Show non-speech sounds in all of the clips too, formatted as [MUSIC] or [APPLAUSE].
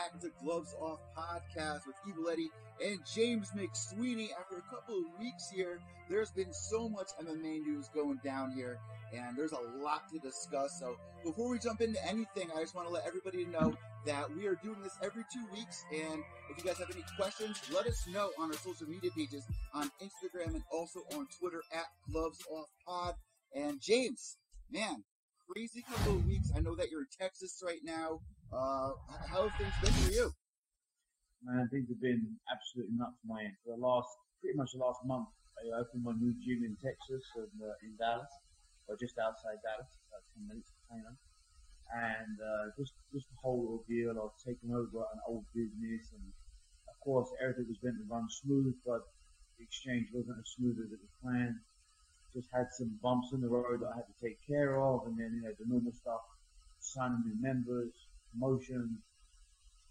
back to Gloves Off Podcast with Evil Eddie and James McSweeney. After a couple of weeks here, there's been so much MMA news going down here, and there's a lot to discuss. So before we jump into anything, I just want to let everybody know that we are doing this every two weeks. And if you guys have any questions, let us know on our social media pages on Instagram and also on Twitter at Gloves Off Pod. And James, man, crazy couple of weeks. I know that you're in Texas right now. Uh, how have things been for you? Man, things have been absolutely nuts end. For the last, pretty much the last month, I opened my new gym in Texas and uh, in Dallas, or just outside Dallas, about 10 minutes from Plano. And uh, just just the whole ordeal of taking over an old business, and of course everything was meant to run smooth, but the exchange wasn't as smooth as it was planned. Just had some bumps in the road that I had to take care of, and then you know the normal stuff, signing new members, promotions,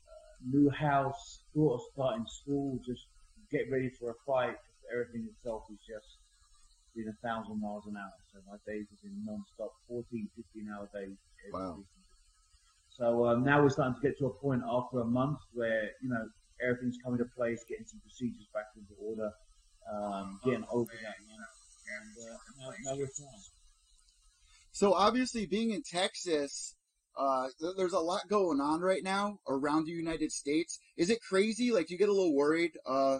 uh, new house, daughter starting school, just get ready for a fight. Everything itself is just been a thousand miles an hour. So my days have been non-stop, 14, 15 hour days. every Wow. week. So um, now we're starting to get to a point after a month where, you know, everything's coming to place, getting some procedures back into order, um, getting over that month. And uh, now, now we're fine. So obviously, being in Texas, uh, there's a lot going on right now around the United States. Is it crazy? Like, you get a little worried, uh,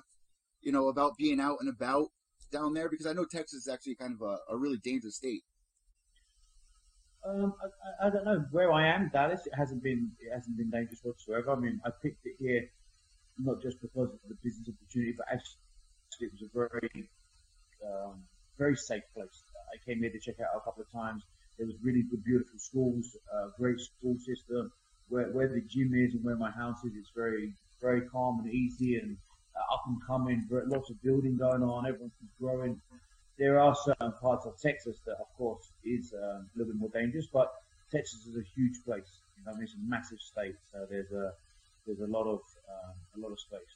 you know, about being out and about down there? Because I know Texas is actually kind of a, a really dangerous state. Um, I, I, don't know where I am, Dallas. It hasn't been it hasn't been dangerous whatsoever. I mean, I picked it here not just because of the business opportunity, but actually it was a very um, very safe place. I came here to check out a couple of times. There was really good, beautiful schools, uh, great school system. Where where the gym is and where my house is, it's very very calm and easy and uh, up and coming. Lots of building going on. Everyone's growing there are certain parts of Texas that, of course, is um, a little bit more dangerous, but Texas is a huge place. You know, I mean, it's a massive state, so there's a there's a lot of um, a lot of space.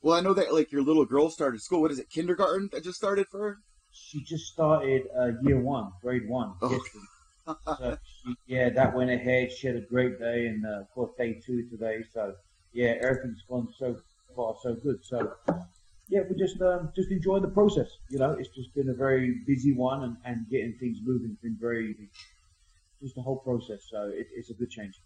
Well, I know that like your little girl started school. What is it, kindergarten that just started for her? She just started uh, year one, grade one, Oh. yesterday. So [LAUGHS] yeah, that went ahead. She had a great day, and uh, of course, day two today. So yeah, everything's gone so far so good. So yeah, we just um, just enjoying the process. You know, it's just been a very busy one, and, and getting things moving has been very just the whole process. So it, it's a good change.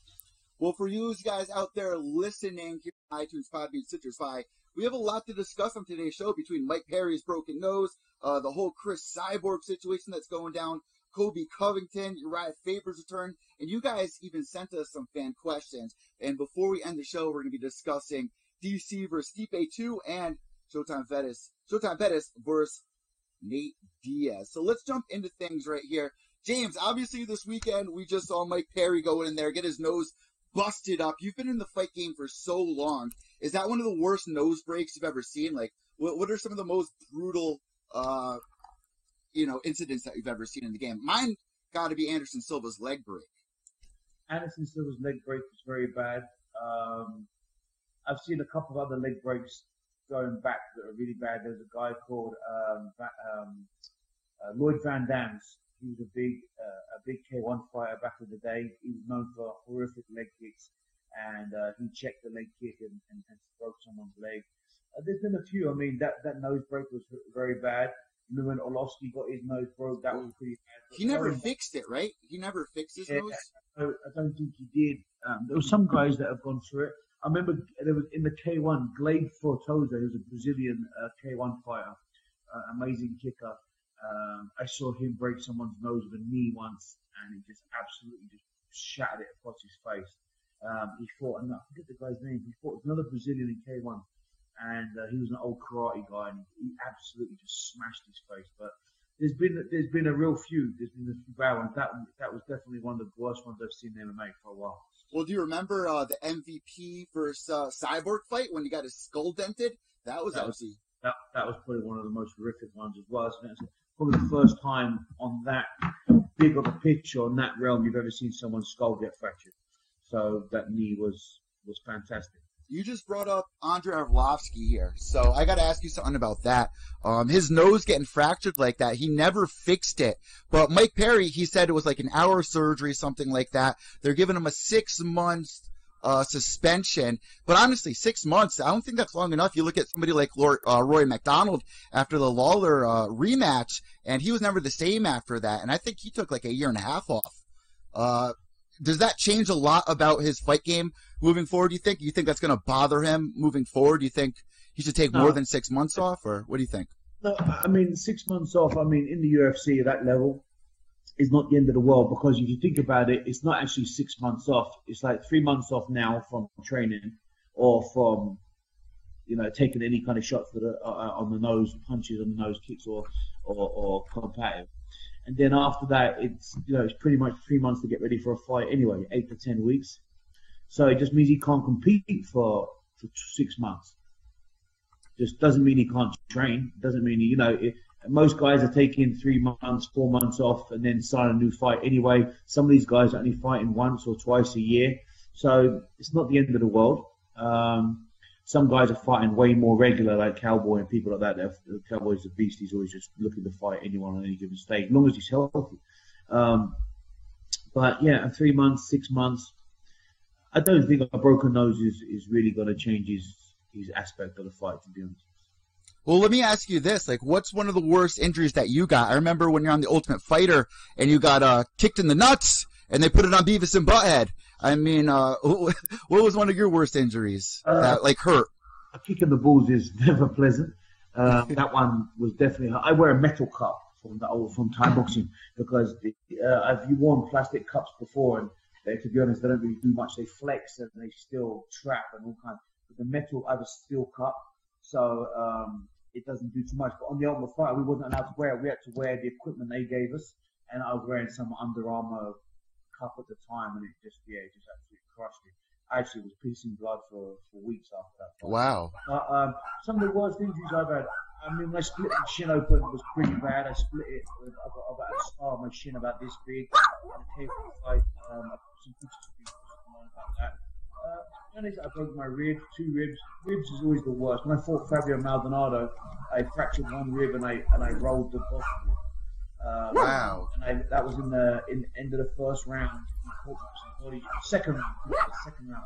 Well, for you guys out there listening here on iTunes, Podbean, Stitcher, Spy, we have a lot to discuss on today's show between Mike Perry's broken nose, uh, the whole Cris Cyborg situation that's going down, Colby Covington, Uriah Faber's return, and you guys even sent us some fan questions. And before we end the show, we're going to be discussing DC versus Stipe 2 and Showtime Pettis, Showtime Pettis versus Nate Diaz. So let's jump into things right here. James, obviously this weekend we just saw Mike Perry go in there, get his nose busted up. You've been in the fight game for so long. Is that one of the worst nose breaks you've ever seen? Like, what, what are some of the most brutal, uh, you know, incidents that you've ever seen in the game? Mine got to be Anderson Silva's leg break. Anderson Silva's leg break was very bad. Um, I've seen a couple of other leg breaks going back that are really bad. There's a guy called um, um, uh, Lloyd Van Dams. He was a big, uh, a big K1 fighter back in the day. He was known for horrific leg kicks, and uh, he checked the leg kick and, and, and broke someone's leg. Uh, there's been a few. I mean, that, that nose break was very bad. Remember when Arlovski got his nose broke? That was pretty bad. He never fixed it, right? He never fixed his Yeah. nose. I, I don't think he did. Um, there were some guys that have gone through it. I remember there was in the K1, Glaube Feitosa, who's a Brazilian uh, K1 fighter, uh, amazing kicker. Um, I saw him break someone's nose with a knee once, and he just absolutely just shattered it across his face. Um, he fought, and I forget the guy's name. He fought another Brazilian in K1, and uh, he was an old karate guy, and he absolutely just smashed his face. But there's been there's been a real feud. There's been a few bad ones. That that was definitely one of the worst ones I've seen in MMA for a while. Well, do you remember uh, the MVP versus uh, Cyborg fight when he got his skull dented? That was That was- That that was probably one of the most horrific ones as well. It's probably the first time on that big of a pitch or in that realm you've ever seen someone's skull get fractured. So that knee was was fantastic. You just brought up Andrei Arlovski here, so I got to ask you something about that. Um, his nose getting fractured like that, he never fixed it. But Mike Perry, he said it was like an hour surgery, something like that. They're giving him a six months uh, suspension. But honestly, six months, I don't think that's long enough. You look at somebody like Lord, uh, Rory MacDonald after the Lawler uh, rematch, and he was never the same after that. And I think he took like a year and a half off. Uh, does that change a lot about his fight game moving forward? Do you think? You think that's going to bother him moving forward? Do you think he should take No. more than six months off, or what do you think? No, I mean six months off. I mean in the UFC at that level is not the end of the world because if you think about it, it's not actually six months off. It's like three months off now from training or from you know taking any kind of shot for the uh, on the nose, punches on the nose, kicks or or, or competitive. And then after that, it's you know it's pretty much three months to get ready for a fight anyway, eight to ten weeks. So it just means he can't compete for for six months just doesn't mean he can't train. Doesn't mean you know, it, most guys are taking three months, four months off, and then sign a new fight anyway. Some of these guys are only fighting once or twice a year, so it's not the end of the world. Um, some guys are fighting way more regular, like Cowboy and people like that. They're, Cowboy's a beast. He's always just looking to fight anyone on any given stage, as long as he's healthy. Um, but yeah, three months, six months. I don't think a broken nose is, is really going to change his his aspect of the fight. To be honest. Well, let me ask you this: like, what's one of the worst injuries that you got? I remember when you're on the Ultimate Fighter and you got uh, kicked in the nuts, and they put it on Beavis and Butthead. I mean, uh, [LAUGHS] what was one of your worst injuries Uh, that like hurt? A kick in the balls is [LAUGHS] never pleasant. Uh, [LAUGHS] that one was definitely. I wear a metal cup from the old from Thai boxing because the, uh, I've worn plastic cups before, and they, to be honest, they don't really do much. They flex and they still trap and all kinds. But the metal, I have a steel cup, so um, it doesn't do too much. But on the Ultimate Fighter, we wasn't allowed to wear it. We had to wear the equipment they gave us, and I was wearing some Under Armour cup at the time, and it just yeah, it just absolutely crushed it. I actually was pissing blood for, for weeks after that. fight. Wow. Uh, um, some of the worst injuries I've had. I mean, I split my shin open, it was pretty bad. I split it. With, I've, got, a scar on my shin about this big. And a cave fight. Um, I put some pictures of people about that. Uh, to be honest, I broke my rib, two ribs. Ribs is always the worst. When I fought Fabio Maldonado, I fractured one rib and I and I rolled the bottom rib. Uh, Wow. And I, that was in the in the end of the first round. He caught me with some body, second round, second round.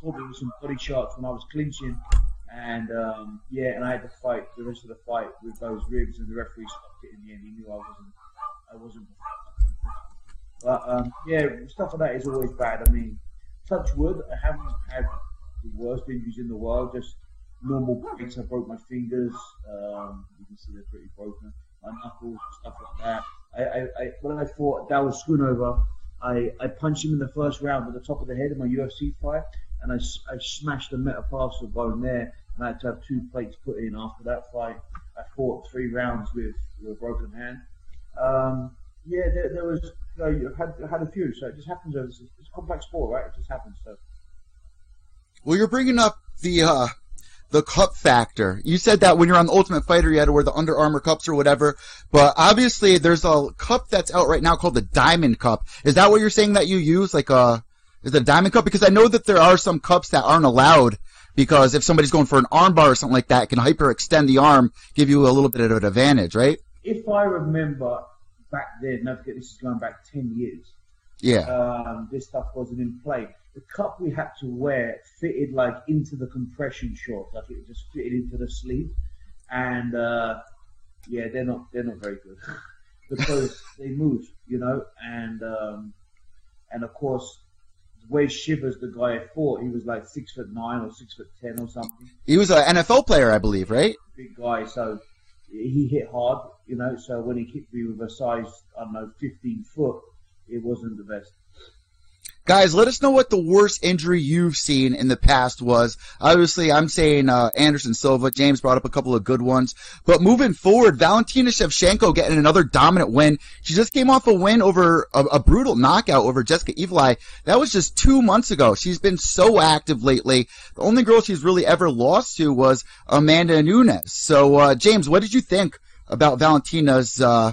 Caught me with some body shots when I was clinching, and um, yeah, and I had to fight the rest of the fight with those ribs, and the referee stopped it in the end. He knew I wasn't, I wasn't. But um, yeah, stuff like that is always bad. I mean, touch wood, I haven't had the worst injuries in the world. Just normal breaks. I broke my fingers. Um, you can see they're pretty broken. My knuckles, stuff like that. I, I, I when I fought Darrill Schoonover, I, I punched him in the first round at the top of the head in my UFC fight, and I, I smashed the metatarsal bone there, and I had to have two plates put in after that fight. I fought three rounds with, with a broken hand. Um, yeah, there, there was, you know, you had, had a few, so it just happens. It's, it's a complex sport, right? It just happens. So. Well, you're bringing up the uh, the cup factor. You said that when you're on the Ultimate Fighter, you had to wear the Under Armour cups or whatever. But obviously, there's a cup that's out right now called the Diamond Cup. Is that what you're saying that you use? Like a is it a Diamond Cup? Because I know that there are some cups that aren't allowed because if somebody's going for an armbar or something like that, it can hyperextend the arm, give you a little bit of an advantage, right? If I remember back then, don't forget this is going back 10 years, Yeah. um, this stuff wasn't in play. The cup we had to wear fitted like into the compression shorts, like it just fitted into the sleeve, and uh, yeah, they're not they're not very good [LAUGHS] because they move, you know, and um, and of course. Wes Shivers, the guy I fought, he was like six foot nine or six foot ten or something. He was an NFL player, I believe, right? big guy, so he hit hard, you know. So when he hit me with a size, I don't know, 15 foot, it wasn't the best. Guys, let us know what the worst injury you've seen in the past was. Obviously, I'm saying uh, Anderson Silva. James brought up a couple of good ones. But moving forward, Valentina Shevchenko getting another dominant win. She just came off a win over a, a brutal knockout over Jessica Evil Eye. That was just two months ago. She's been so active lately. The only girl she's really ever lost to was Amanda Nunes. So, uh, James, what did you think about Valentina's uh,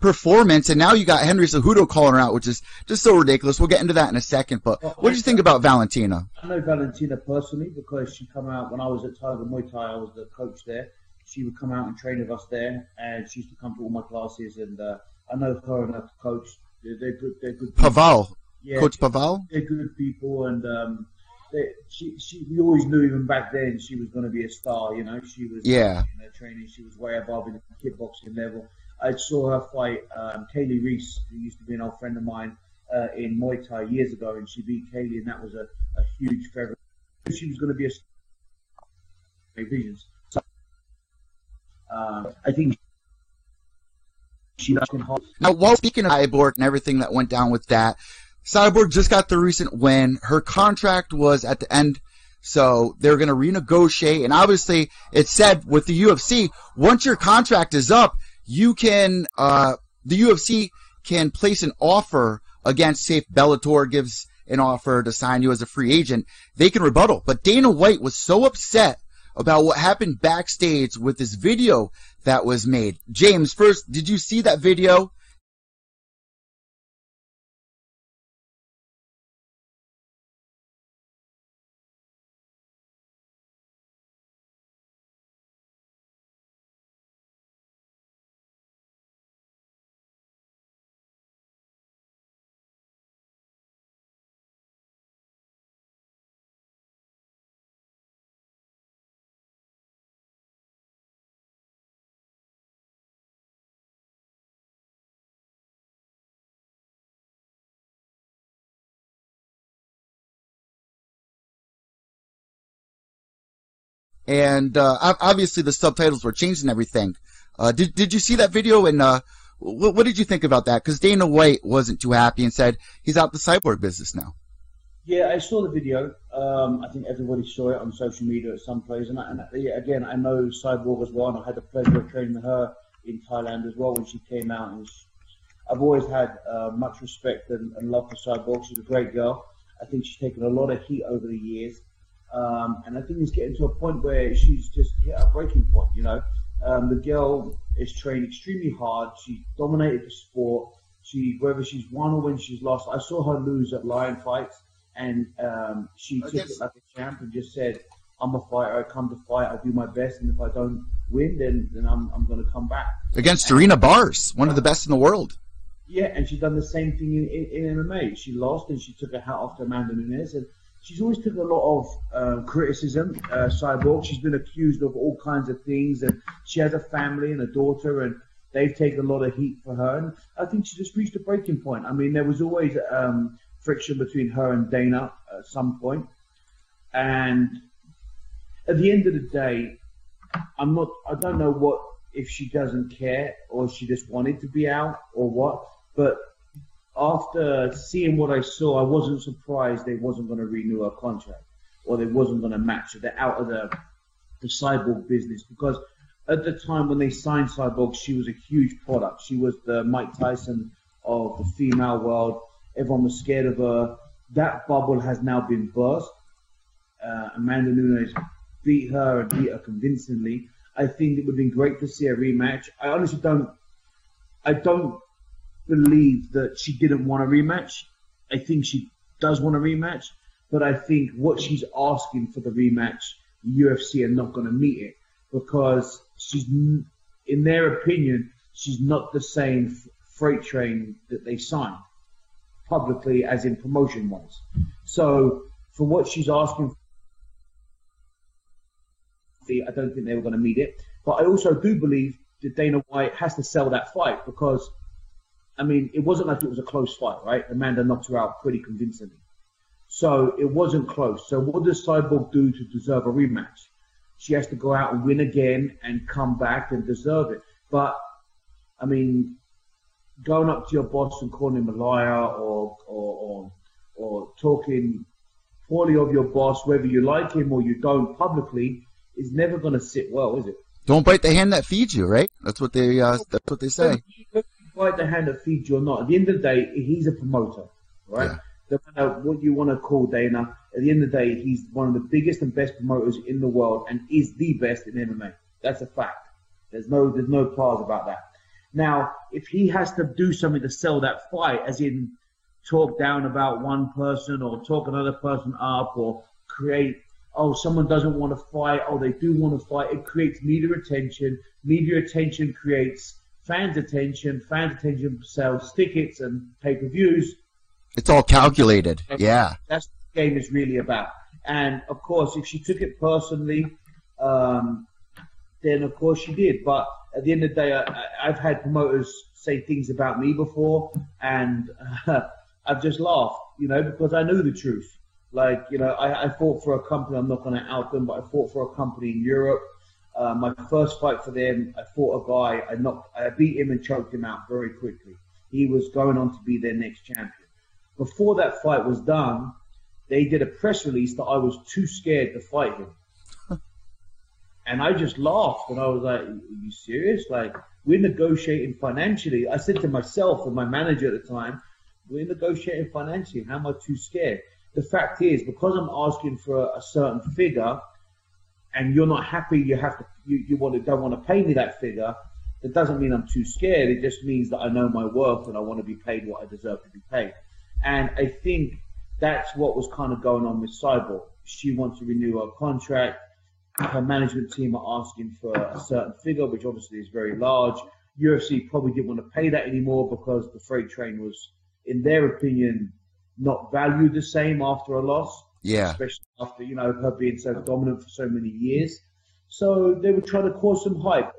performance, and now you got Henry Cejudo calling her out, which is just so ridiculous. We'll get into that in a second. But well, what do you think about Valentina? I know Valentina personally because she come out when I was at Tiger Muay Thai. I was the coach there. She would come out and train with us there, and she used to come to all my classes. And uh, I know her and her coach. They're, they're good. They're good. People. Pavel, yeah, Coach Pavel. They're good people, and um, they, she, she, we always knew even back then she was going to be a star. You know, she was yeah. in her training. She was way above in the kickboxing level I saw her fight um, Kaylee Reese, who used to be an old friend of mine uh, in Muay Thai years ago, and she beat Kaylee, and that was a, a huge favor. She was going to be a visions. So, uh, I think she Now, while speaking of Cyborg and everything that went down with that, Cyborg just got the recent win. Her contract was at the end, so they're going to renegotiate. And obviously, it said with the UFC, once your contract is up, you can, uh, the UFC can place an offer against, say, if Bellator gives an offer to sign you as a free agent, they can rebuttal. But Dana White was so upset about what happened backstage with this video that was made. James, first, did you see that video? And uh, obviously the subtitles were changed and everything. Uh, did did you see that video? And uh, what, what, did you think about that? Because Dana White wasn't too happy and said he's out the cyborg business now. Yeah, I saw the video. Um, I think everybody saw it on social media at some place. And, I, and yeah, again, I know Cyborg as well, and I had the pleasure of training her in Thailand as well when she came out. And I've always had uh, much respect and, and love for Cyborg. She's a great girl. I think she's taken a lot of heat over the years. Um, and I think it's getting to a point where she's just hit a breaking point. You know, um, the girl is trained extremely hard. She dominated the sport. She, whether she's won or when she's lost, I saw her lose at lion fights, and um, she took it like a champ and just said, "I'm a fighter. I come to fight. I'll do my best, and if I don't win, then then I'm I'm going to come back." Against Jorina Baars, one of the best in the world. Yeah, and she's done the same thing in, in, in MMA. She lost, and she took her hat off to Amanda Nunes, and she's always taken a lot of uh, criticism. Uh, Cyborg, she's been accused of all kinds of things, and she has a family and a daughter, and they've taken a lot of heat for her. And I think she just reached a breaking point. I mean, there was always um, friction between her and Dana at some point, and at the end of the day, I'm not. I don't know what if she doesn't care or she just wanted to be out or what, but after seeing what I saw, I wasn't surprised they wasn't going to renew her contract or they wasn't going to match her. They're out of the the cyborg business because at the time when they signed Cyborg, she was a huge product. She was the Mike Tyson of the female world. Everyone was scared of her. That bubble has now been burst. Uh, Amanda Nunes beat her and beat her convincingly. I think it would have been great to see a rematch. I honestly don't. I don't believe that she didn't want a rematch. I think she does want a rematch, but I think what she's asking for the rematch, the UFC are not going to meet it because she's, in their opinion, she's not the same freight train that they signed publicly as in promotion wise. So for what she's asking, I don't think they were going to meet it. But I also do believe that Dana White has to sell that fight because I mean, it wasn't like it was a close fight, right? Amanda knocked her out pretty convincingly. So it wasn't close. So what does Cyborg do to deserve a rematch? She has to go out and win again and come back and deserve it. But I mean, going up to your boss and calling him a liar or or or, or talking poorly of your boss, whether you like him or you don't publicly, is never going to sit well, is it? Don't bite the hand that feeds you, right? That's what they uh, that's what they say. Bite the hand that feeds you or not. At the end of the day, he's a promoter, right? Yeah. No matter what you want to call Dana, at the end of the day, he's one of the biggest and best promoters in the world and is the best in MMA. That's a fact. There's no there's no pause about that. Now, if he has to do something to sell that fight, as in talk down about one person or talk another person up or create oh someone doesn't want to fight oh they do want to fight it creates media attention media attention creates fans attention fans attention sells tickets and pay-per-views. It's all calculated yeah. That's what the game is really about. And of course if she took it personally um, then of course she did. But at the end of the day I, have had promoters say things about me before and uh, [LAUGHS] I've just laughed, you know, because I knew the truth. Like, you know, I, I fought for a company, I'm not going to out them, but I fought for a company in Europe. Uh, my first fight for them, I fought a guy, I knocked, I beat him and choked him out very quickly. He was going on to be their next champion. Before that fight was done, they did a press release that I was too scared to fight him. [LAUGHS] and I just laughed and I was like, Are you serious? Like, we're negotiating financially. I said to myself and my manager at the time, we're negotiating financially. How am I too scared? The fact is, because I'm asking for a, a certain figure, and you're not happy, you have to, you, you want to, don't want to pay me that figure. That doesn't mean I'm too scared. It just means that I know my worth and I want to be paid what I deserve to be paid. And I think that's what was kind of going on with Cyborg. She wants to renew her contract. Her management team are asking for a certain figure, which obviously is very large. UFC probably didn't want to pay that anymore because the freight train was in their opinion, not valued the same after a loss. Yeah. Especially after, you know, her being so dominant for so many years. So they were trying to cause some hype.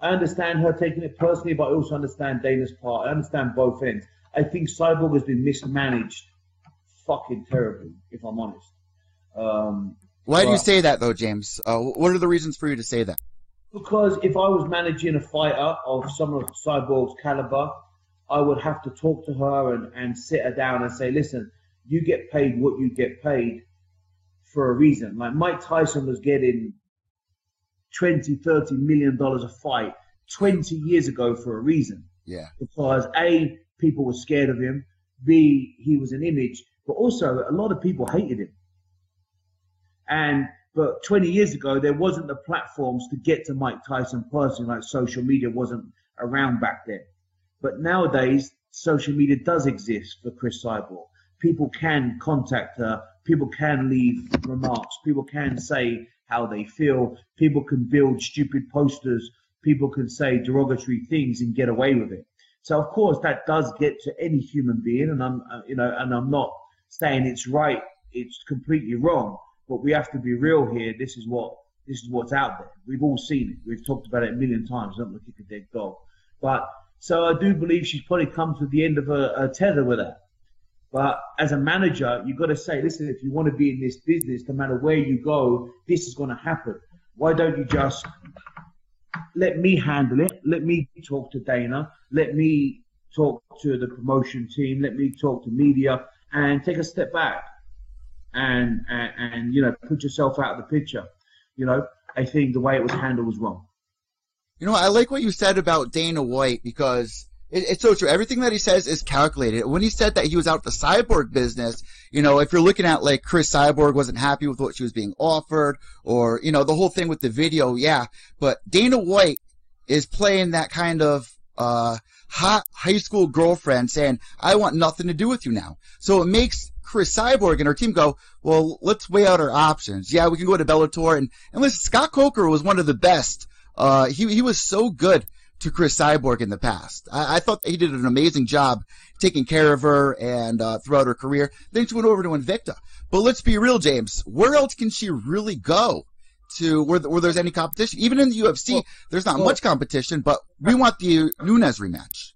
I understand her taking it personally, but I also understand Dana's part. I understand both ends. I think Cyborg has been mismanaged fucking terribly, if I'm honest. Um, Why do you say that, though, James? Uh, what are the reasons for you to say that? Because if I was managing a fighter of some of Cyborg's caliber, I would have to talk to her and, and sit her down and say, listen, you get paid what you get paid for a reason. Like Mike Tyson was getting 20, 30 million dollars a fight 20 years ago for a reason. Yeah. Because A, people were scared of him. B, he was an image, but also a lot of people hated him. And, but 20 years ago, there wasn't the platforms to get to Mike Tyson personally, like social media wasn't around back then. But nowadays, social media does exist for Cris Cyborg. People can contact her. People can leave remarks. People can say how they feel. People can build stupid posters. People can say derogatory things and get away with it. So of course that does get to any human being, and I'm, uh, you know, and I'm not saying it's right. It's completely wrong. But we have to be real here. This is what this is what's out there. We've all seen it. We've talked about it a million times. Don't look at a dead dog. But so I do believe she's probably come to the end of her, her tether with that. But as a manager, you've got to say, listen, if you want to be in this business, no matter where you go, this is going to happen. Why don't you just let me handle it? Let me talk to Dana. Let me talk to the promotion team. Let me talk to media and take a step back and, and, and you know, put yourself out of the picture. You know, I think the way it was handled was wrong. You know, I like what you said about Dana White because it, it's so true. Everything that he says is calculated. When he said that he was out the cyborg business, you know, if you're looking at like Cris Cyborg wasn't happy with what she was being offered or, you know, the whole thing with the video, yeah. But Dana White is playing that kind of, uh, hot high school girlfriend saying, I want nothing to do with you now. So it makes Cris Cyborg and her team go, well, let's weigh out our options. Yeah, we can go to Bellator and, and listen, Scott Coker was one of the best uh, he, he was so good to Cris Cyborg in the past. I, I thought he did an amazing job taking care of her and uh, throughout her career. Then she went over to Invicta. But let's be real, James. Where else can she really go to where, where there's any competition? Even in the UFC, well, there's not well, much competition, but we want the Nunes rematch.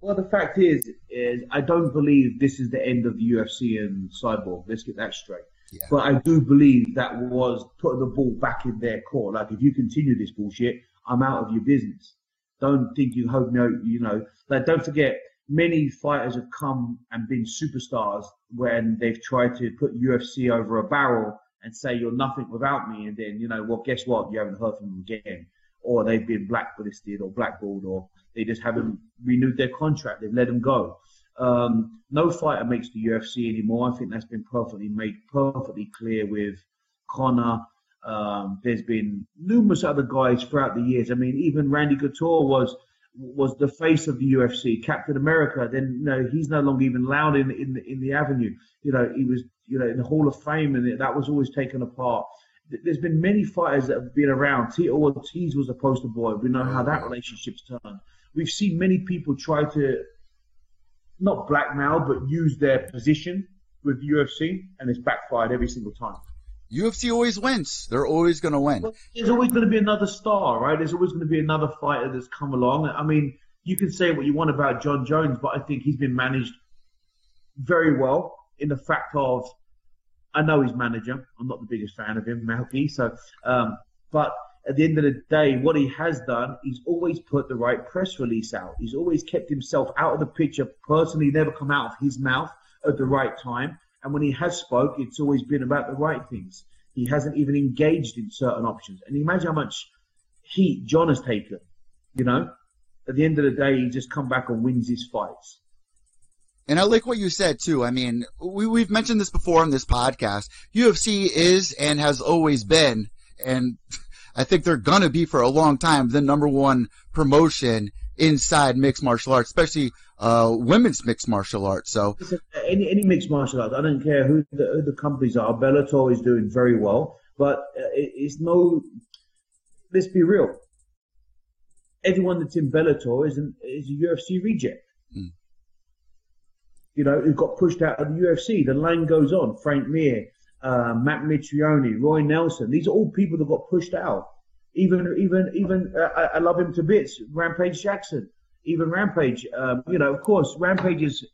Well, the fact is, is I don't believe this is the end of the UFC and Cyborg. Let's get that straight. Yeah. But I do believe that was putting the ball back in their court. Like, if you continue this bullshit, I'm out of your business. Don't think you hope no, you know. Like, don't forget, many fighters have come and been superstars when they've tried to put UFC over a barrel and say you're nothing without me, and then you know, well, guess what? You haven't heard from them again, or they've been blacklisted or blackballed, or they just haven't renewed their contract. They've let them go. Um, no fighter makes the UFC anymore. I think that's been perfectly made perfectly clear with Conor. Um, there's been numerous other guys throughout the years. I mean, even Randy Couture was was the face of the UFC, Captain America. Then you know he's no longer even allowed in in the, in the avenue. You know he was you know in the Hall of Fame, and that was always taken apart. There's been many fighters that have been around. Tito Ortiz was a poster boy. We know how that relationship's turned. We've seen many people try to not blackmail, but use their position with UFC, and it's backfired every single time. UFC always wins. They're always going to win. Well, there's always going to be another star, right? There's always going to be another fighter that's come along. I mean, you can say what you want about Jon Jones, but I think he's been managed very well in the fact of I know his manager. I'm not the biggest fan of him, Malki. So, um, but at the end of the day, what he has done, he's always put the right press release out. He's always kept himself out of the picture, personally, never come out of his mouth at the right time. And when he has spoke, it's always been about the right things. He hasn't even engaged in certain options. And imagine how much heat Jon has taken. You know, at the end of the day, he just come back and wins his fights. And I like what you said too. I mean, we, we've mentioned this before on this podcast. UFC is and has always been, and I think they're gonna be for a long time the number one promotion inside mixed martial arts, especially uh, women's mixed martial arts. So any any mixed martial arts, I don't care who the, who the companies are. Bellator is doing very well, but uh, it's no. Let's be real. Everyone that's in Bellator is an, is a UFC reject. Mm. You know, who got pushed out of the UFC. The line goes on. Frank Mir, uh, Matt Mitrione, Roy Nelson. These are all people that got pushed out. Even, even, even, uh, I, I, love him to bits. Rampage Jackson, even Rampage. Um, you know, of course, Rampage has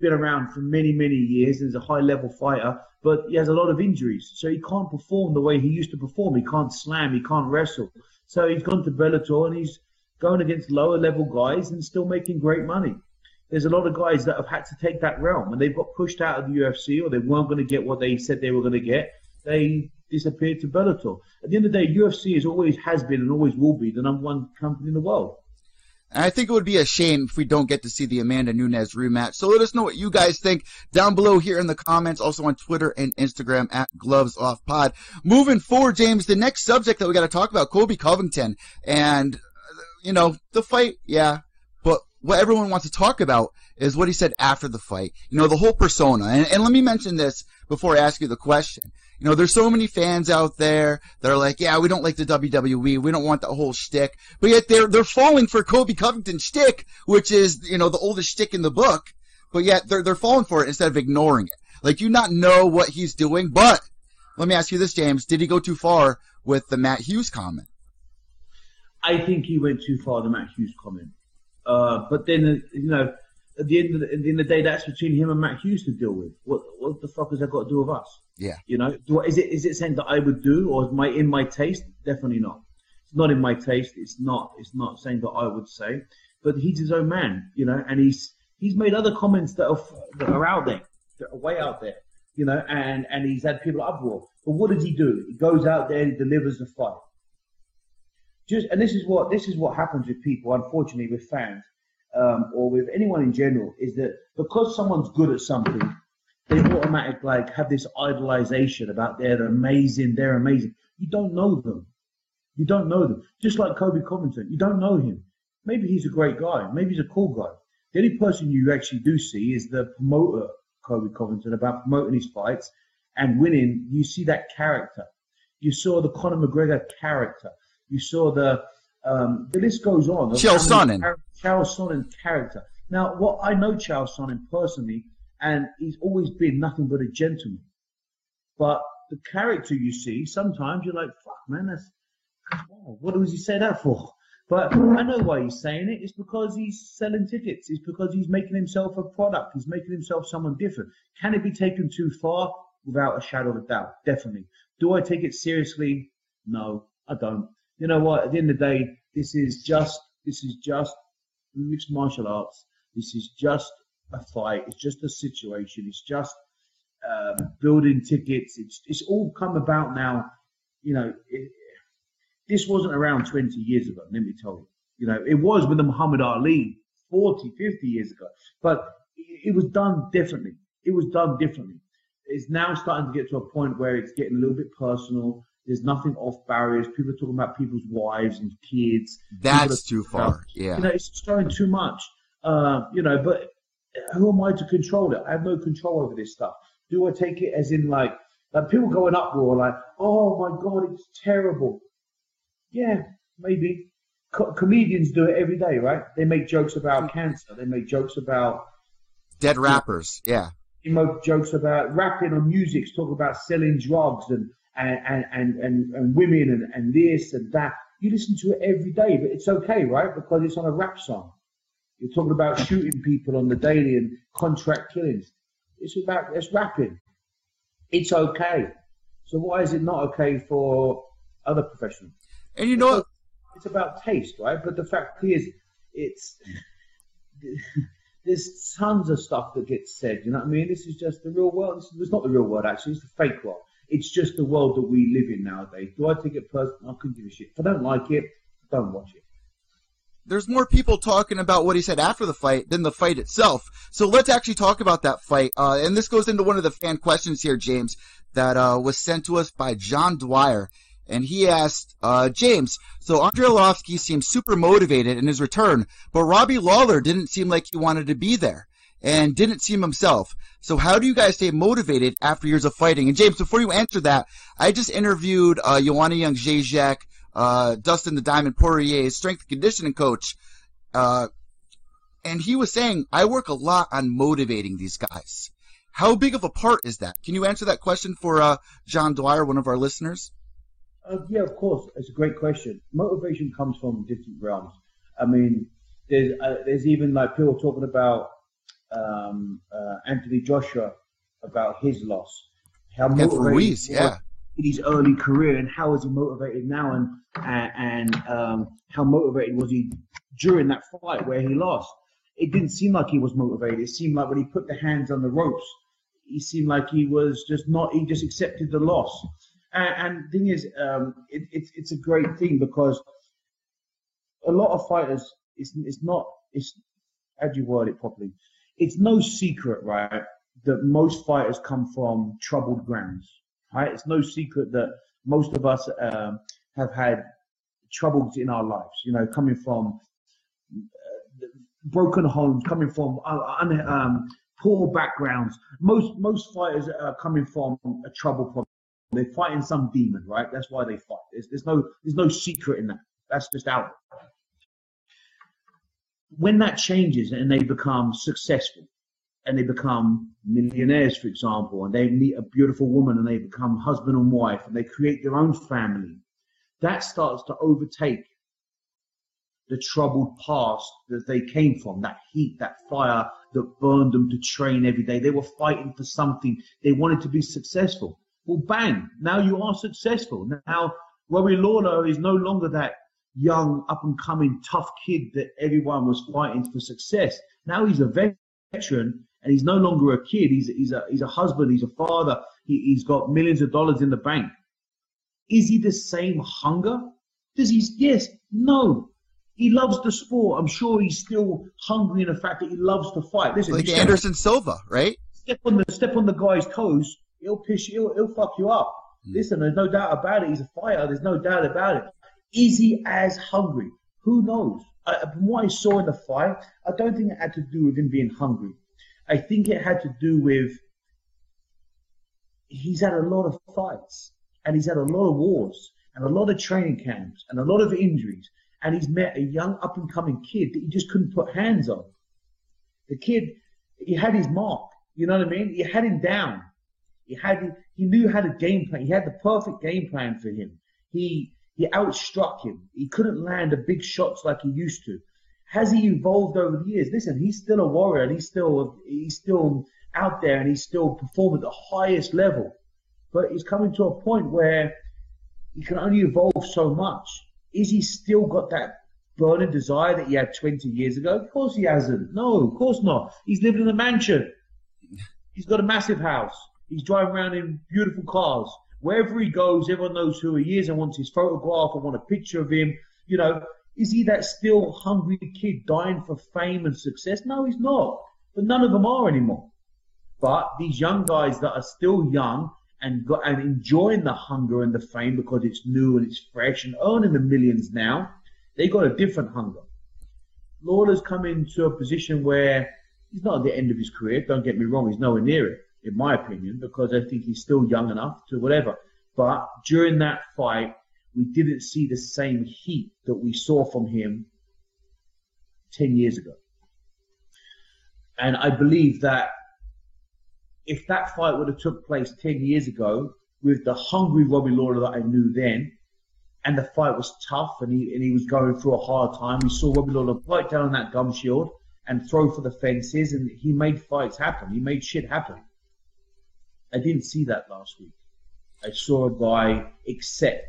been around for many, many years and is a high level fighter, but he has a lot of injuries. So he can't perform the way he used to perform. He can't slam, he can't wrestle. So he's gone to Bellator and he's going against lower level guys and still making great money there's a lot of guys that have had to take that realm and they've got pushed out of the UFC or they weren't going to get what they said they were going to get. They disappeared to Bellator. At the end of the day, UFC is always has been and always will be the number one company in the world. I think it would be a shame if we don't get to see the Amanda Nunes rematch. So let us know what you guys think down below here in the comments, also on Twitter and Instagram at Gloves Off Pod. Moving forward, James, the next subject that we got to talk about, Colby Covington. And, you know, the fight, yeah, but what everyone wants to talk about is what he said after the fight. You know, the whole persona. And, and let me mention this before I ask you the question. You know, there's so many fans out there that are like, yeah, we don't like the WWE. We don't want the whole shtick. But yet they're, they're falling for Colby Covington's shtick, which is, you know, the oldest shtick in the book. But yet they're, they're falling for it instead of ignoring it. Like, you not know what he's doing, but let me ask you this, James. Did he go too far with the Matt Hughes comment? I think he went too far, the Matt Hughes comment. Uh, but then, uh, you know, at the end of the, at the end of the day, that's between him and Matt Hughes to deal with. What what the fuck has that got to do with us? Yeah. You know, do, is it is it saying that I would do or my in my taste? Definitely not. It's not in my taste. It's not. It's not saying that I would say. But he's his own man, you know, and he's he's made other comments that are that are out there, that are way out there, you know, and and he's had people uproar. But what does he do? He goes out there and he delivers the fight just and this is what this is what happens with people, unfortunately, with fans um, or with anyone in general, is that because someone's good at something, they automatically like have this idolization about they're amazing, they're amazing. You don't know them. You don't know them. Just like Colby Covington, you don't know him. Maybe he's a great guy. Maybe he's a cool guy. The only person you actually do see is the promoter, Colby Covington, about promoting his fights and winning. You see that character. You saw the Conor McGregor character. You saw the um, the list goes on. Chael Sonnen. Chael Sonnen character. Now, what I know Chael Sonnen personally, and he's always been nothing but a gentleman. But the character you see, sometimes you're like, fuck, man, that's oh, what does he say that for? But I know why he's saying it. It's because he's selling tickets. It's because he's making himself a product. He's making himself someone different. Can it be taken too far? Without a shadow of a doubt, definitely. Do I take it seriously? No, I don't you know what? At the end of the day, this is just this is just mixed martial arts. This is just a fight. It's just a situation. It's just uh, building tickets. It's it's all come about now. You know, it, this wasn't around 20 years ago. Let me tell you. You know, it was with the Muhammad Ali 40, 50 years ago, but it was done differently. It was done differently. It's now starting to get to a point where it's getting a little bit personal. There's nothing off barriers. People are talking about people's wives and kids. That's too far. Yeah. You know, it's just going too much. Uh, you know, but who am I to control it? I have no control over this stuff. Do I take it as in like, like people going uproar like, oh my god, it's terrible. Yeah, maybe. Co- comedians do it every day, right? They make jokes about mm. cancer. They make jokes about dead rappers. Yeah. They make jokes about rapping on music, talk about selling drugs and and and and, and women and, and this and that. You listen to it every day, but it's okay, right? Because it's on a rap song. You're talking about shooting people on the daily and contract killings. It's about it's rapping. It's okay. So why is it not okay for other professionals? And you know, it's about taste, right? But the fact is, it's [LAUGHS] there's tons of stuff that gets said. You know what I mean? This is just the real world. This is not the real world, actually. It's the fake world. It's just the world that we live in nowadays. Do I take it personally? I couldn't give a shit. If I don't like it, don't watch it there's more people talking about what he said after the fight than the fight itself. So let's actually talk about that fight. Uh, and this goes into one of the fan questions here, James, that uh, was sent to us by John Dwyer. And he asked, uh, James, so Andrei Arlovski seems super motivated in his return, but Robbie Lawler didn't seem like he wanted to be there and didn't seem himself. So how do you guys stay motivated after years of fighting? And James, before you answer that, I just interviewed uh, Joanna Young Jacek, uh, Dustin the Diamond Poirier's strength and conditioning coach, uh, and he was saying, I work a lot on motivating these guys. How big of a part is that? Can you answer that question for uh, John Dwyer, one of our listeners? Uh, yeah, of course. It's a great question. Motivation comes from different realms. I mean, there's uh, there's even like people talking about um, uh, Anthony Joshua about his loss. How Ruiz, yeah in his early career and how is he motivated now and and, um, how motivated was he during that fight where he lost. It didn't seem like he was motivated. It seemed like when he put the hands on the ropes, he seemed like he was just not. He just accepted the loss. And, and thing is, um, it, it's it's a great thing because a lot of fighters, it's it's not it's how do you word it properly? It's no secret, right, that most fighters come from troubled grounds Right? It's no secret that most of us um, have had troubles in our lives. You know, coming from uh, broken homes, coming from uh, um, poor backgrounds. Most most fighters are coming from a trouble problem. They're fighting some demon, right? That's why they fight. There's, there's no there's no secret in that. That's just out. When that changes and they become successful, and they become millionaires, for example, and they meet a beautiful woman and they become husband and wife and they create their own family, that starts to overtake the troubled past that they came from, that heat, that fire that burned them to train every day. They were fighting for something. They wanted to be successful. Well, bang, now you are successful. Now, Robbie Lawler is no longer that young, up and coming, tough kid that everyone was fighting for success. Now he's a veteran and he's no longer a kid. He's he's a he's a husband. He's a father. He, he's got millions of dollars in the bank. Is he the same hunger? Does he? Yes. No. He loves the sport. I'm sure he's still hungry in the fact that he loves to fight. Listen, like Anderson Silva, right? Step on the step on the guy's toes. He'll piss you. He'll, he'll fuck you up. Mm. Listen, there's no doubt about it. He's a fighter. There's no doubt about it. Is he as hungry? Who knows? I, from what I saw in the fight, I don't think it had to do with him being hungry. I think it had to do with he's had a lot of fights and he's had a lot of wars and a lot of training camps and a lot of injuries. And he's met a young up and coming kid that he just couldn't put hands on. The kid, he had his mark. You know what I mean? He had him down. He had, he knew how to game plan. He had the perfect game plan for him. He, he outstruck him. He couldn't land the big shots like he used to. Has he evolved over the years? Listen, he's still a warrior and he's still he's still out there and he's still performing at the highest level. But he's coming to a point where he can only evolve so much. Is he still got that burning desire that he had 20 years ago? Of course he hasn't. No, of course not. He's living in a mansion. He's got a massive house. He's driving around in beautiful cars. Wherever he goes, everyone knows who he is and wants his photograph and want a picture of him. You know, is he that still hungry kid dying for fame and success? No, he's not. But none of them are anymore. But these young guys that are still young and got, and enjoying the hunger and the fame because it's new and it's fresh and earning the millions now, they got a different hunger. Lawler's come into a position where he's not at the end of his career. Don't get me wrong, he's nowhere near it, in my opinion, because I think he's still young enough to whatever. But during that fight, we didn't see the same heat that we saw from him 10 years ago. And I believe that if that fight would have took place 10 years ago with the hungry Robbie Lawler that I knew then, and the fight was tough and he, and he was going through a hard time, we saw Robbie Lawler bite down on that gum shield and throw for the fences and he made fights happen. He made shit happen. I didn't see that last week. I saw a guy accept.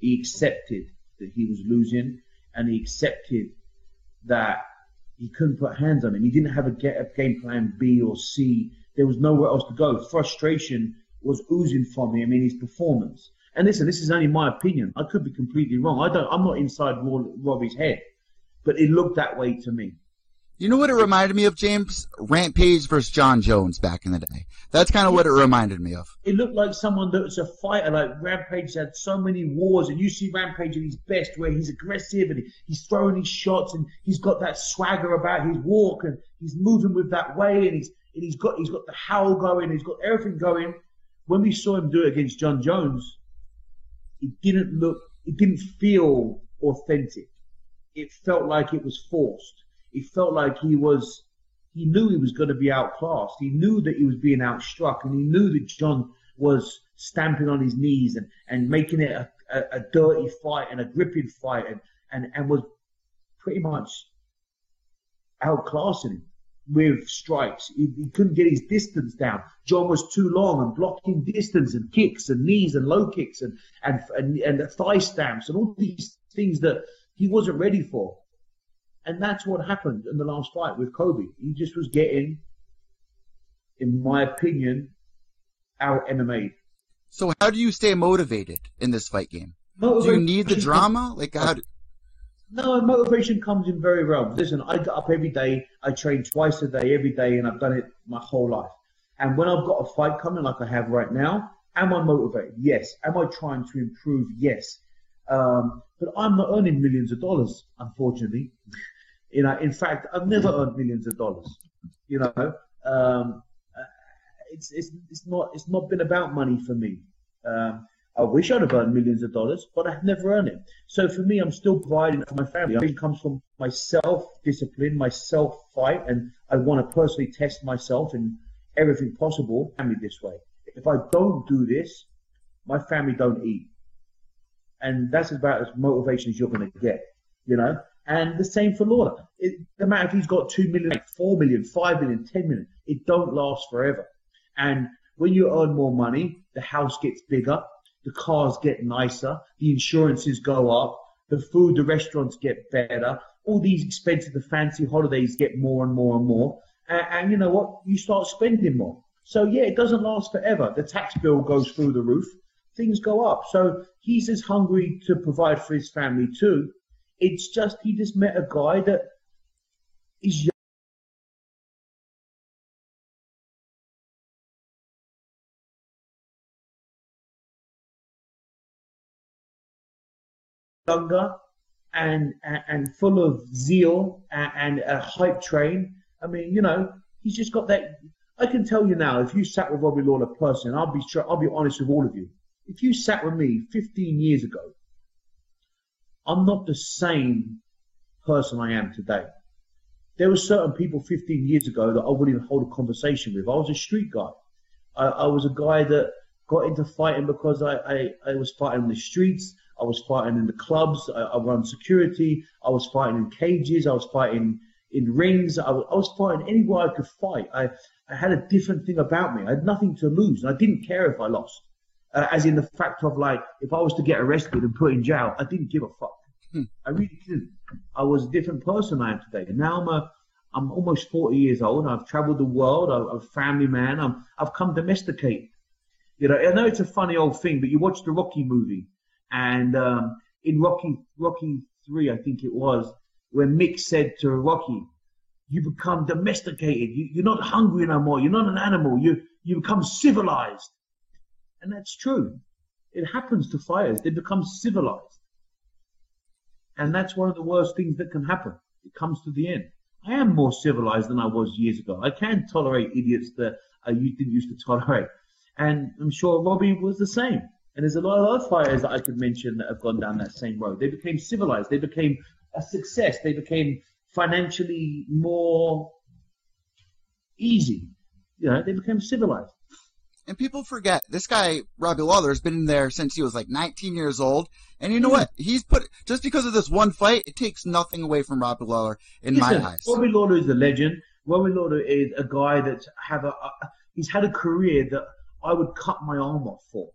He accepted that he was losing and he accepted that he couldn't put hands on him. He didn't have a, a game plan B or C there was nowhere else to go. Frustration was oozing from him in his performance. And listen, this is only my opinion. I could be completely wrong. I don't. I'm not inside Robbie's head, but it looked that way to me. You know what it reminded me of, James? Rampage versus Jon Jones back in the day. That's kind of what it reminded me of. It looked like someone that was a fighter. Like Rampage had so many wars, and you see Rampage at his best, where he's aggressive and he's throwing his shots, and he's got that swagger about his walk, and he's moving with that way, and he's and he's got he's got the howl going, he's got everything going. When we saw him do it against Jon Jones, it didn't look, it didn't feel authentic. It felt like it was forced. It felt like he was, he knew he was going to be outclassed. He knew that he was being outstruck, and he knew that Jon was stamping on his knees and, and making it a, a, a dirty fight and a gripping fight, and, and, and was pretty much outclassing him with strikes. He, he, couldn't get his distance down. Jon was too long and blocking distance and kicks and knees and low kicks and, and, and, and thigh stamps and all these things that he wasn't ready for. And that's what happened in the last fight with Colby. He just was getting, in my opinion, out MMA. So how do you stay motivated in this fight game? Do you need the drama? Like how? Do, no, motivation comes in very well. Listen, I get up every day. I train twice a day, every day, and I've done it my whole life. And when I've got a fight coming, like I have right now, am I motivated? Yes. Am I trying to improve? Yes. Um, but I'm not earning millions of dollars, unfortunately. You know, in fact, I've never earned millions of dollars. You know, um, uh, it's it's it's not it's not been about money for me. Um, I wish I'd have earned millions of dollars, but I've never earned it. So for me, I'm still providing for my family. I think it comes from my self-discipline, my self-fight, and I want to personally test myself in everything possible. Family this way. If I don't do this, my family don't eat, and that's about as motivation as you're going to get. You know. And the same for Lawler. It, no matter if he's got two million, four million, five million, ten million, it don't last forever. And when you earn more money, the house gets bigger, the cars get nicer, the insurances go up, the food, the restaurants get better, all these expensive, the fancy holidays get more and more and more. And, and you know what? You start spending more. So yeah, it doesn't last forever. The tax bill goes through the roof. Things go up. So he's as hungry to provide for his family too. It's just he just met a guy that is younger and, and, and full of zeal and, and a hype train. I mean, you know, he's just got that. I can tell you now, if you sat with Robbie Lawler person, I'll be I'll be honest with all of you. If you sat with me 15 years ago, I'm not the same person I am today. There were certain people 15 years ago that I wouldn't even hold a conversation with. I was a street guy. I, I was a guy that got into fighting because I, I, I was fighting on the streets. I was fighting in the clubs. I, I run security. I was fighting in cages. I was fighting in rings. I was, I was fighting anywhere I could fight. I, I had a different thing about me. I had nothing to lose, and I didn't care if I lost. Uh, as in the fact of like, if I was to get arrested and put in jail, I didn't give a fuck. Hmm. I really didn't. I was a different person I am today. And now I'm a, I'm almost 40 years old. I've traveled the world. I'm a family man. I'm, I've come domesticated. You know, I know it's a funny old thing, but you watch the Rocky movie, and um, in Rocky Rocky three, I think it was, when Mick said to Rocky, "You become domesticated. You, you're not hungry no more. You're not an animal. You you become civilized." And that's true. It happens to fires. They become civilized. And that's one of the worst things that can happen. It comes to the end. I am more civilized than I was years ago. I can tolerate idiots that uh, I didn't used to tolerate. And I'm sure Robbie was the same. And there's a lot of other fires that I could mention that have gone down that same road. They became civilized. They became a success. They became financially more easy. You know, they became civilized. And people forget this guy, Robbie Lawler, has been in there since he was like 19 years old. And you know hmm. what? He's put just because of this one fight, it takes nothing away from Robbie Lawler in Listen, my eyes. Robbie Lawler is a legend. Robbie Lawler is a guy that have a, a he's had a career that I would cut my arm off for.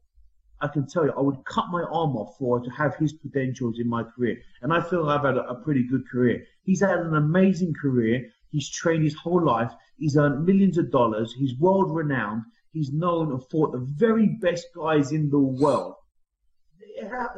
I can tell you, I would cut my arm off for to have his credentials in my career. And I feel I've had a, a pretty good career. He's had an amazing career. He's trained his whole life. He's earned millions of dollars. He's world renowned. He's known and fought the very best guys in the world.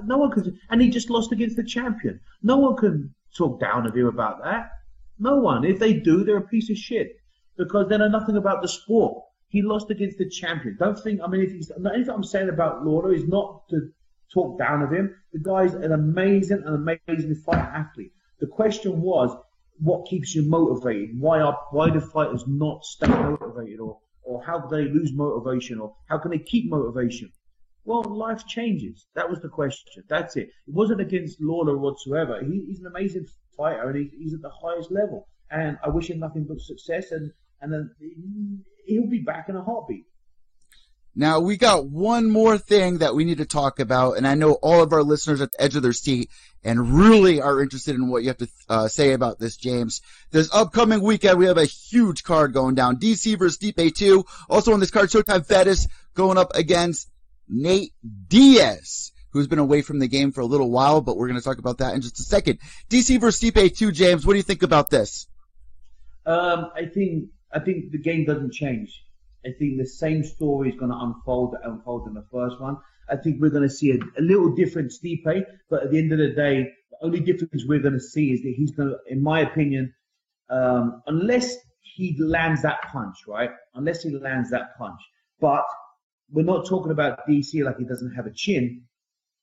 No one can, and he just lost against the champion. No one can talk down of him about that. No one. If they do, they're a piece of shit because they know nothing about the sport. He lost against the champion. Don't think. I mean, if he's anything I'm saying about Lawler is not to talk down of him. The guy's an amazing, an amazing fight athlete. The question was, what keeps you motivated? Why are why do fighters not stay motivated or or how do they lose motivation, or how can they keep motivation? Well, life changes. That was the question. That's it. It wasn't against Lawler whatsoever. He, he's an amazing fighter, and he, he's at the highest level. And I wish him nothing but success, and and then he'll be back in a heartbeat. Now we got one more thing that we need to talk about, and I know all of our listeners at the edge of their seat and really are interested in what you have to uh, say about this, James. This upcoming weekend, we have a huge card going down. DC versus Stipe 2. Also on this card, Showtime Pettis going up against Nate Diaz, who's been away from the game for a little while, but we're going to talk about that in just a second. DC versus Stipe 2, James. What do you think about this? Um, I think I think the game doesn't change. I think the same story is going to unfold that unfold in the first one. I think we're going to see a, a little different Stipe, but at the end of the day, the only difference we're going to see is that he's going to, in my opinion, um, unless he lands that punch, right? Unless he lands that punch. But we're not talking about DC like he doesn't have a chin.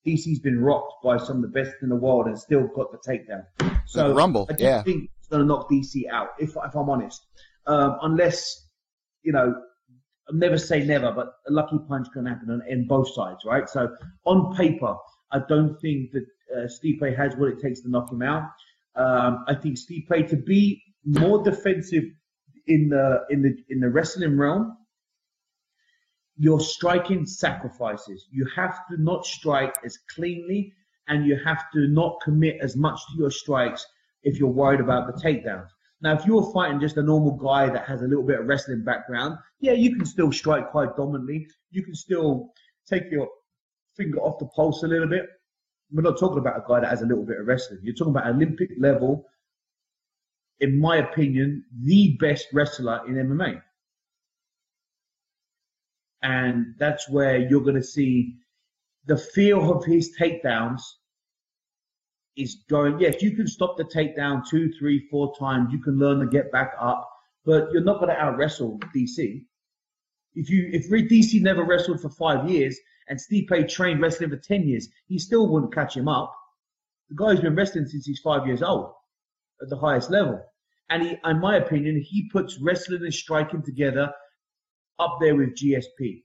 DC's been rocked by some of the best in the world and still got the takedown. So the rumble, I just yeah. think it's going to knock DC out, if, if I'm honest. Um, unless, you know, never say never, but a lucky punch can happen on, in both sides, right? So on paper, I don't think that uh, Stipe has what it takes to knock him out. Um, I think Stipe to be more defensive in the in the in the wrestling realm. Your striking sacrifices. You have to not strike as cleanly, and you have to not commit as much to your strikes if you're worried about the takedowns. Now, if you're fighting just a normal guy that has a little bit of wrestling background, yeah, you can still strike quite dominantly. You can still take your finger off the pulse a little bit. We're not talking about a guy that has a little bit of wrestling. You're talking about Olympic level, in my opinion, the best wrestler in MMA. And that's where you're going to see the feel of his takedowns is going, yes, you can stop the takedown two, three, four times. You can learn to get back up, but you're not going to out wrestle DC. If you, if DC never wrestled for five years and Stipe trained wrestling for 10 years, he still wouldn't catch him up. The guy's been wrestling since he's five years old at the highest level. And he, in my opinion, he puts wrestling and striking together up there with GSP.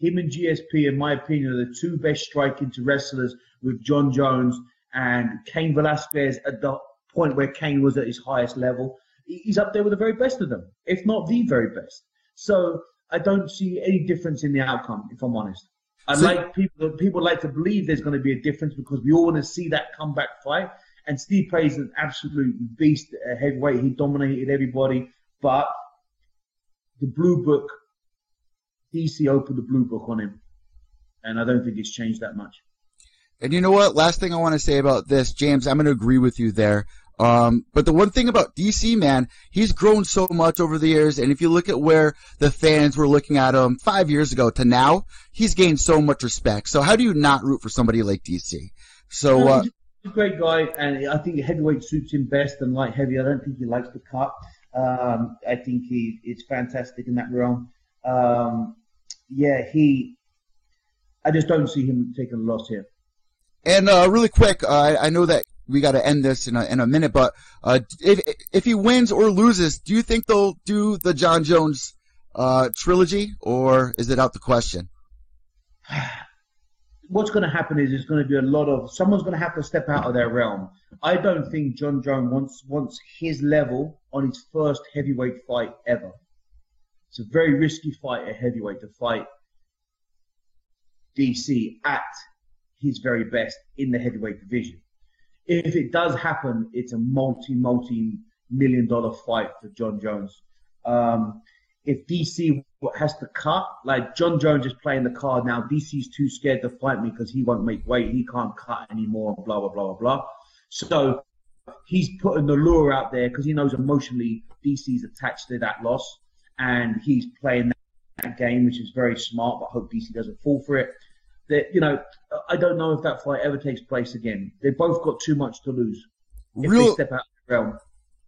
Him and GSP, in my opinion, are the two best striking to wrestlers with Jon Jones and Cain Velasquez at the point where Cain was at his highest level. He's up there with the very best of them, if not the very best. So I don't see any difference in the outcome, if I'm honest. I so, like people. People like to believe there's going to be a difference because we all want to see that comeback fight. And Stipe is an absolute beast, a heavyweight. He dominated everybody, but the blue book, DC opened the blue book on him, and I don't think it's changed that much. And you know what? Last thing I want to say about this, James, I'm going to agree with you there. Um, but the one thing about DC, man, he's grown so much over the years. And if you look at where the fans were looking at him five years ago to now, he's gained so much respect. So how do you not root for somebody like DC? So, uh, he's a great guy, and I think heavyweight suits him best and light heavy. I don't think he likes the cut. Um, I think he it's fantastic in that realm. Um, yeah, he. I just don't see him taking a loss here. And uh, really quick, uh, I know that we got to end this in a, in a minute, but uh, if if he wins or loses, do you think they'll do the Jon Jones uh, trilogy, or is it out the question? [SIGHS] What's going to happen is there's going to be a lot of someone's going to have to step out of their realm. I don't think Jon Jones wants wants his level on his first heavyweight fight ever. It's a very risky fight at heavyweight to fight DC at his very best in the heavyweight division if it does happen, it's a multi multi million dollar fight for Jon Jones. Um, if DC has to cut, like Jon Jones is playing the card now, DC's too scared to fight me because he won't make weight, he can't cut anymore, blah blah blah blah blah. So he's putting the lure out there because he knows emotionally DC's attached to that loss, and he's playing that game, which is very smart. But I hope DC doesn't fall for it that you know, I don't know if that fight ever takes place again. They've both got too much to lose if real, they step out of the realm.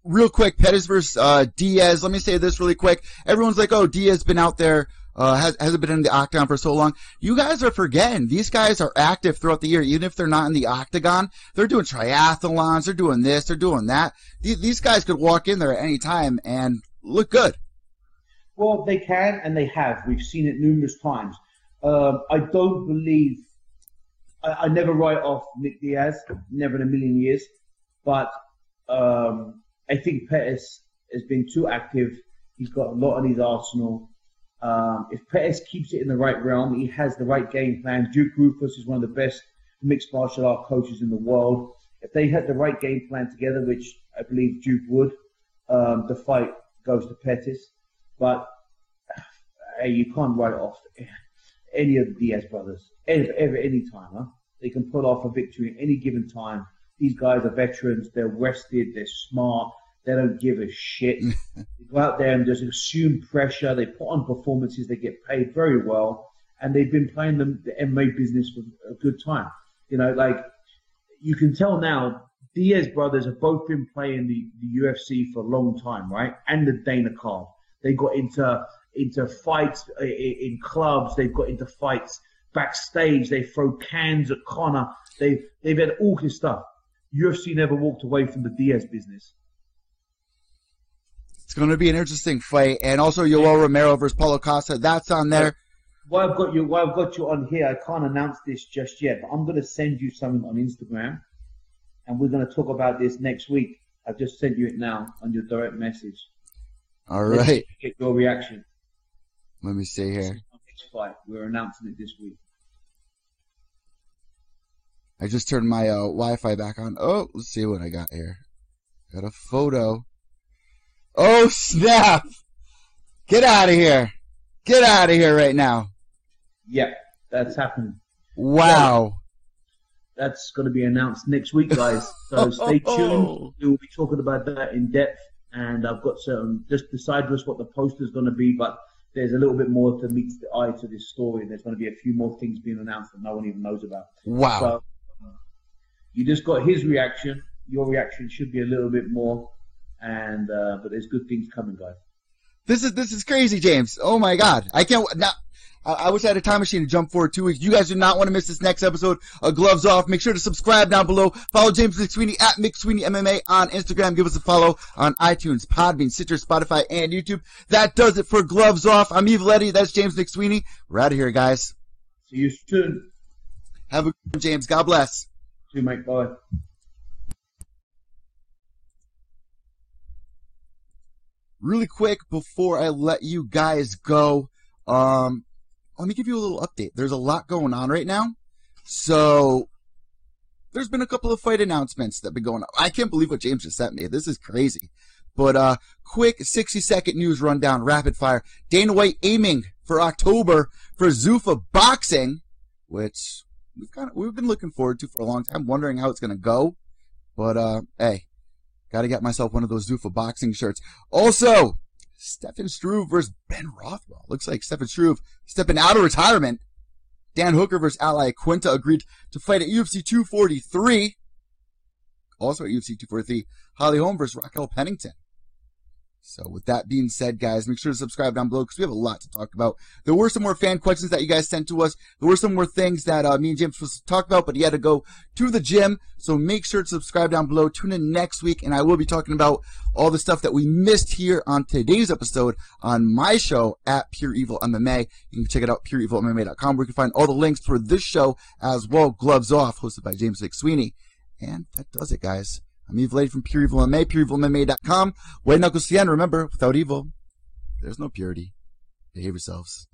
Real quick, Pettis versus uh, Diaz. Let me say this really quick. Everyone's like, "Oh, Diaz been out there." Uh, has, hasn't been in the octagon for so long. You guys are forgetting these guys are active throughout the year, even if they're not in the octagon. They're doing triathlons, they're doing this, they're doing that. These, these guys could walk in there at any time and look good. Well, they can and they have. We've seen it numerous times. Um, I don't believe. I, I, never write off Nick Diaz, never in a million years. But um, I think Pettis has been too active. He's got a lot on his arsenal. Um, if Pettis keeps it in the right realm, he has the right game plan. Duke Roufus is one of the best mixed martial art coaches in the world. If they had the right game plan together, which I believe Duke would, um, the fight goes to Pettis. But hey, you can't write off any of the Diaz brothers ever, ever, any time. Huh? They can pull off a victory at any given time. These guys are veterans. They're rested. They're smart. They don't give a shit. [LAUGHS] they go out there and just assume pressure. They put on performances. They get paid very well, and they've been playing the, the MMA business for a good time. You know, like you can tell now, Diaz brothers have both been playing the, the UFC for a long time, right? And the Dana card. They got into into fights uh, in clubs. They've got into fights backstage. They throw cans at Conor. They've they've had all this stuff. UFC never walked away from the Diaz business. It's going to be an interesting fight, and also Yoel Romero versus Paulo Costa. That's on there. Why I've got you, why I've got you on here, I can't announce this just yet, but I'm going to send you something on Instagram, and we're going to talk about this next week. I've just sent you it now on your direct message. All right. Get your reaction. Let me see here. Fight. We're announcing it this week. I just turned my uh, Wi-Fi back on. Oh, let's see what I got here. Got a photo. Oh snap! Get out of here! Get out of here right now! Yep, that's happening. Wow. that's going to be announced next week, guys. So [LAUGHS] stay tuned. We will be talking about that in depth, and I've got some. Just decide just what the poster is going to be, but there's a little bit more to meet the eye to this story. There's going to be a few more things being announced that no one even knows about. Wow. So, uh, you just got his reaction. Your reaction should be a little bit more, and uh, but there's good things coming, guys. This is this is crazy, James. Oh my God, I can't now. I, I wish I had a time machine to jump forward two weeks. You guys do not want to miss this next episode of Gloves Off. Make sure to subscribe down below. Follow James McSweeney at McSweeney MMA on Instagram. Give us a follow on iTunes, Podbean, Stitcher, Spotify, and YouTube. That does it for Gloves Off. I'm Evil Eye. That's James McSweeney. We're out of here, guys. See you soon. Have a good one, James. God bless. See you, mate. Bye. Really quick before I let you guys go, um, let me give you a little update. There's a lot going on right now. So there's been a couple of fight announcements that have been going on. I can't believe what James just sent me. This is crazy. But uh quick 60 second news rundown, rapid fire. Dana White aiming for October for Zuffa boxing, which we've kind of we've been looking forward to for a long time, wondering how it's gonna go. But uh hey, Got to get myself one of those Zuffa boxing shirts. Also, Stefan Struve versus Ben Rothwell. Looks like Stefan Struve stepping out of retirement. Dan Hooker versus Al Iaquinta agreed to fight at UFC 243. Also at UFC 243, Holly Holm versus Raquel Pennington. So with that being said, guys, make sure to subscribe down below because we have a lot to talk about. There were some more fan questions that you guys sent to us. There were some more things that uh, me and James supposed to talk about, but he had to go to the gym. So make sure to subscribe down below. Tune in next week, and I will be talking about all the stuff that we missed here on today's episode on my show at Pure Evil MMA. You can check it out, pureevilmma.com, where you can find all the links for this show as well. Gloves Off, hosted by James McSweeney. And that does it, guys. I'm Lady from Pure Evil MMA, pureevilmma.com. White Knuckles to. Remember, without evil, there's no purity. Behave yourselves.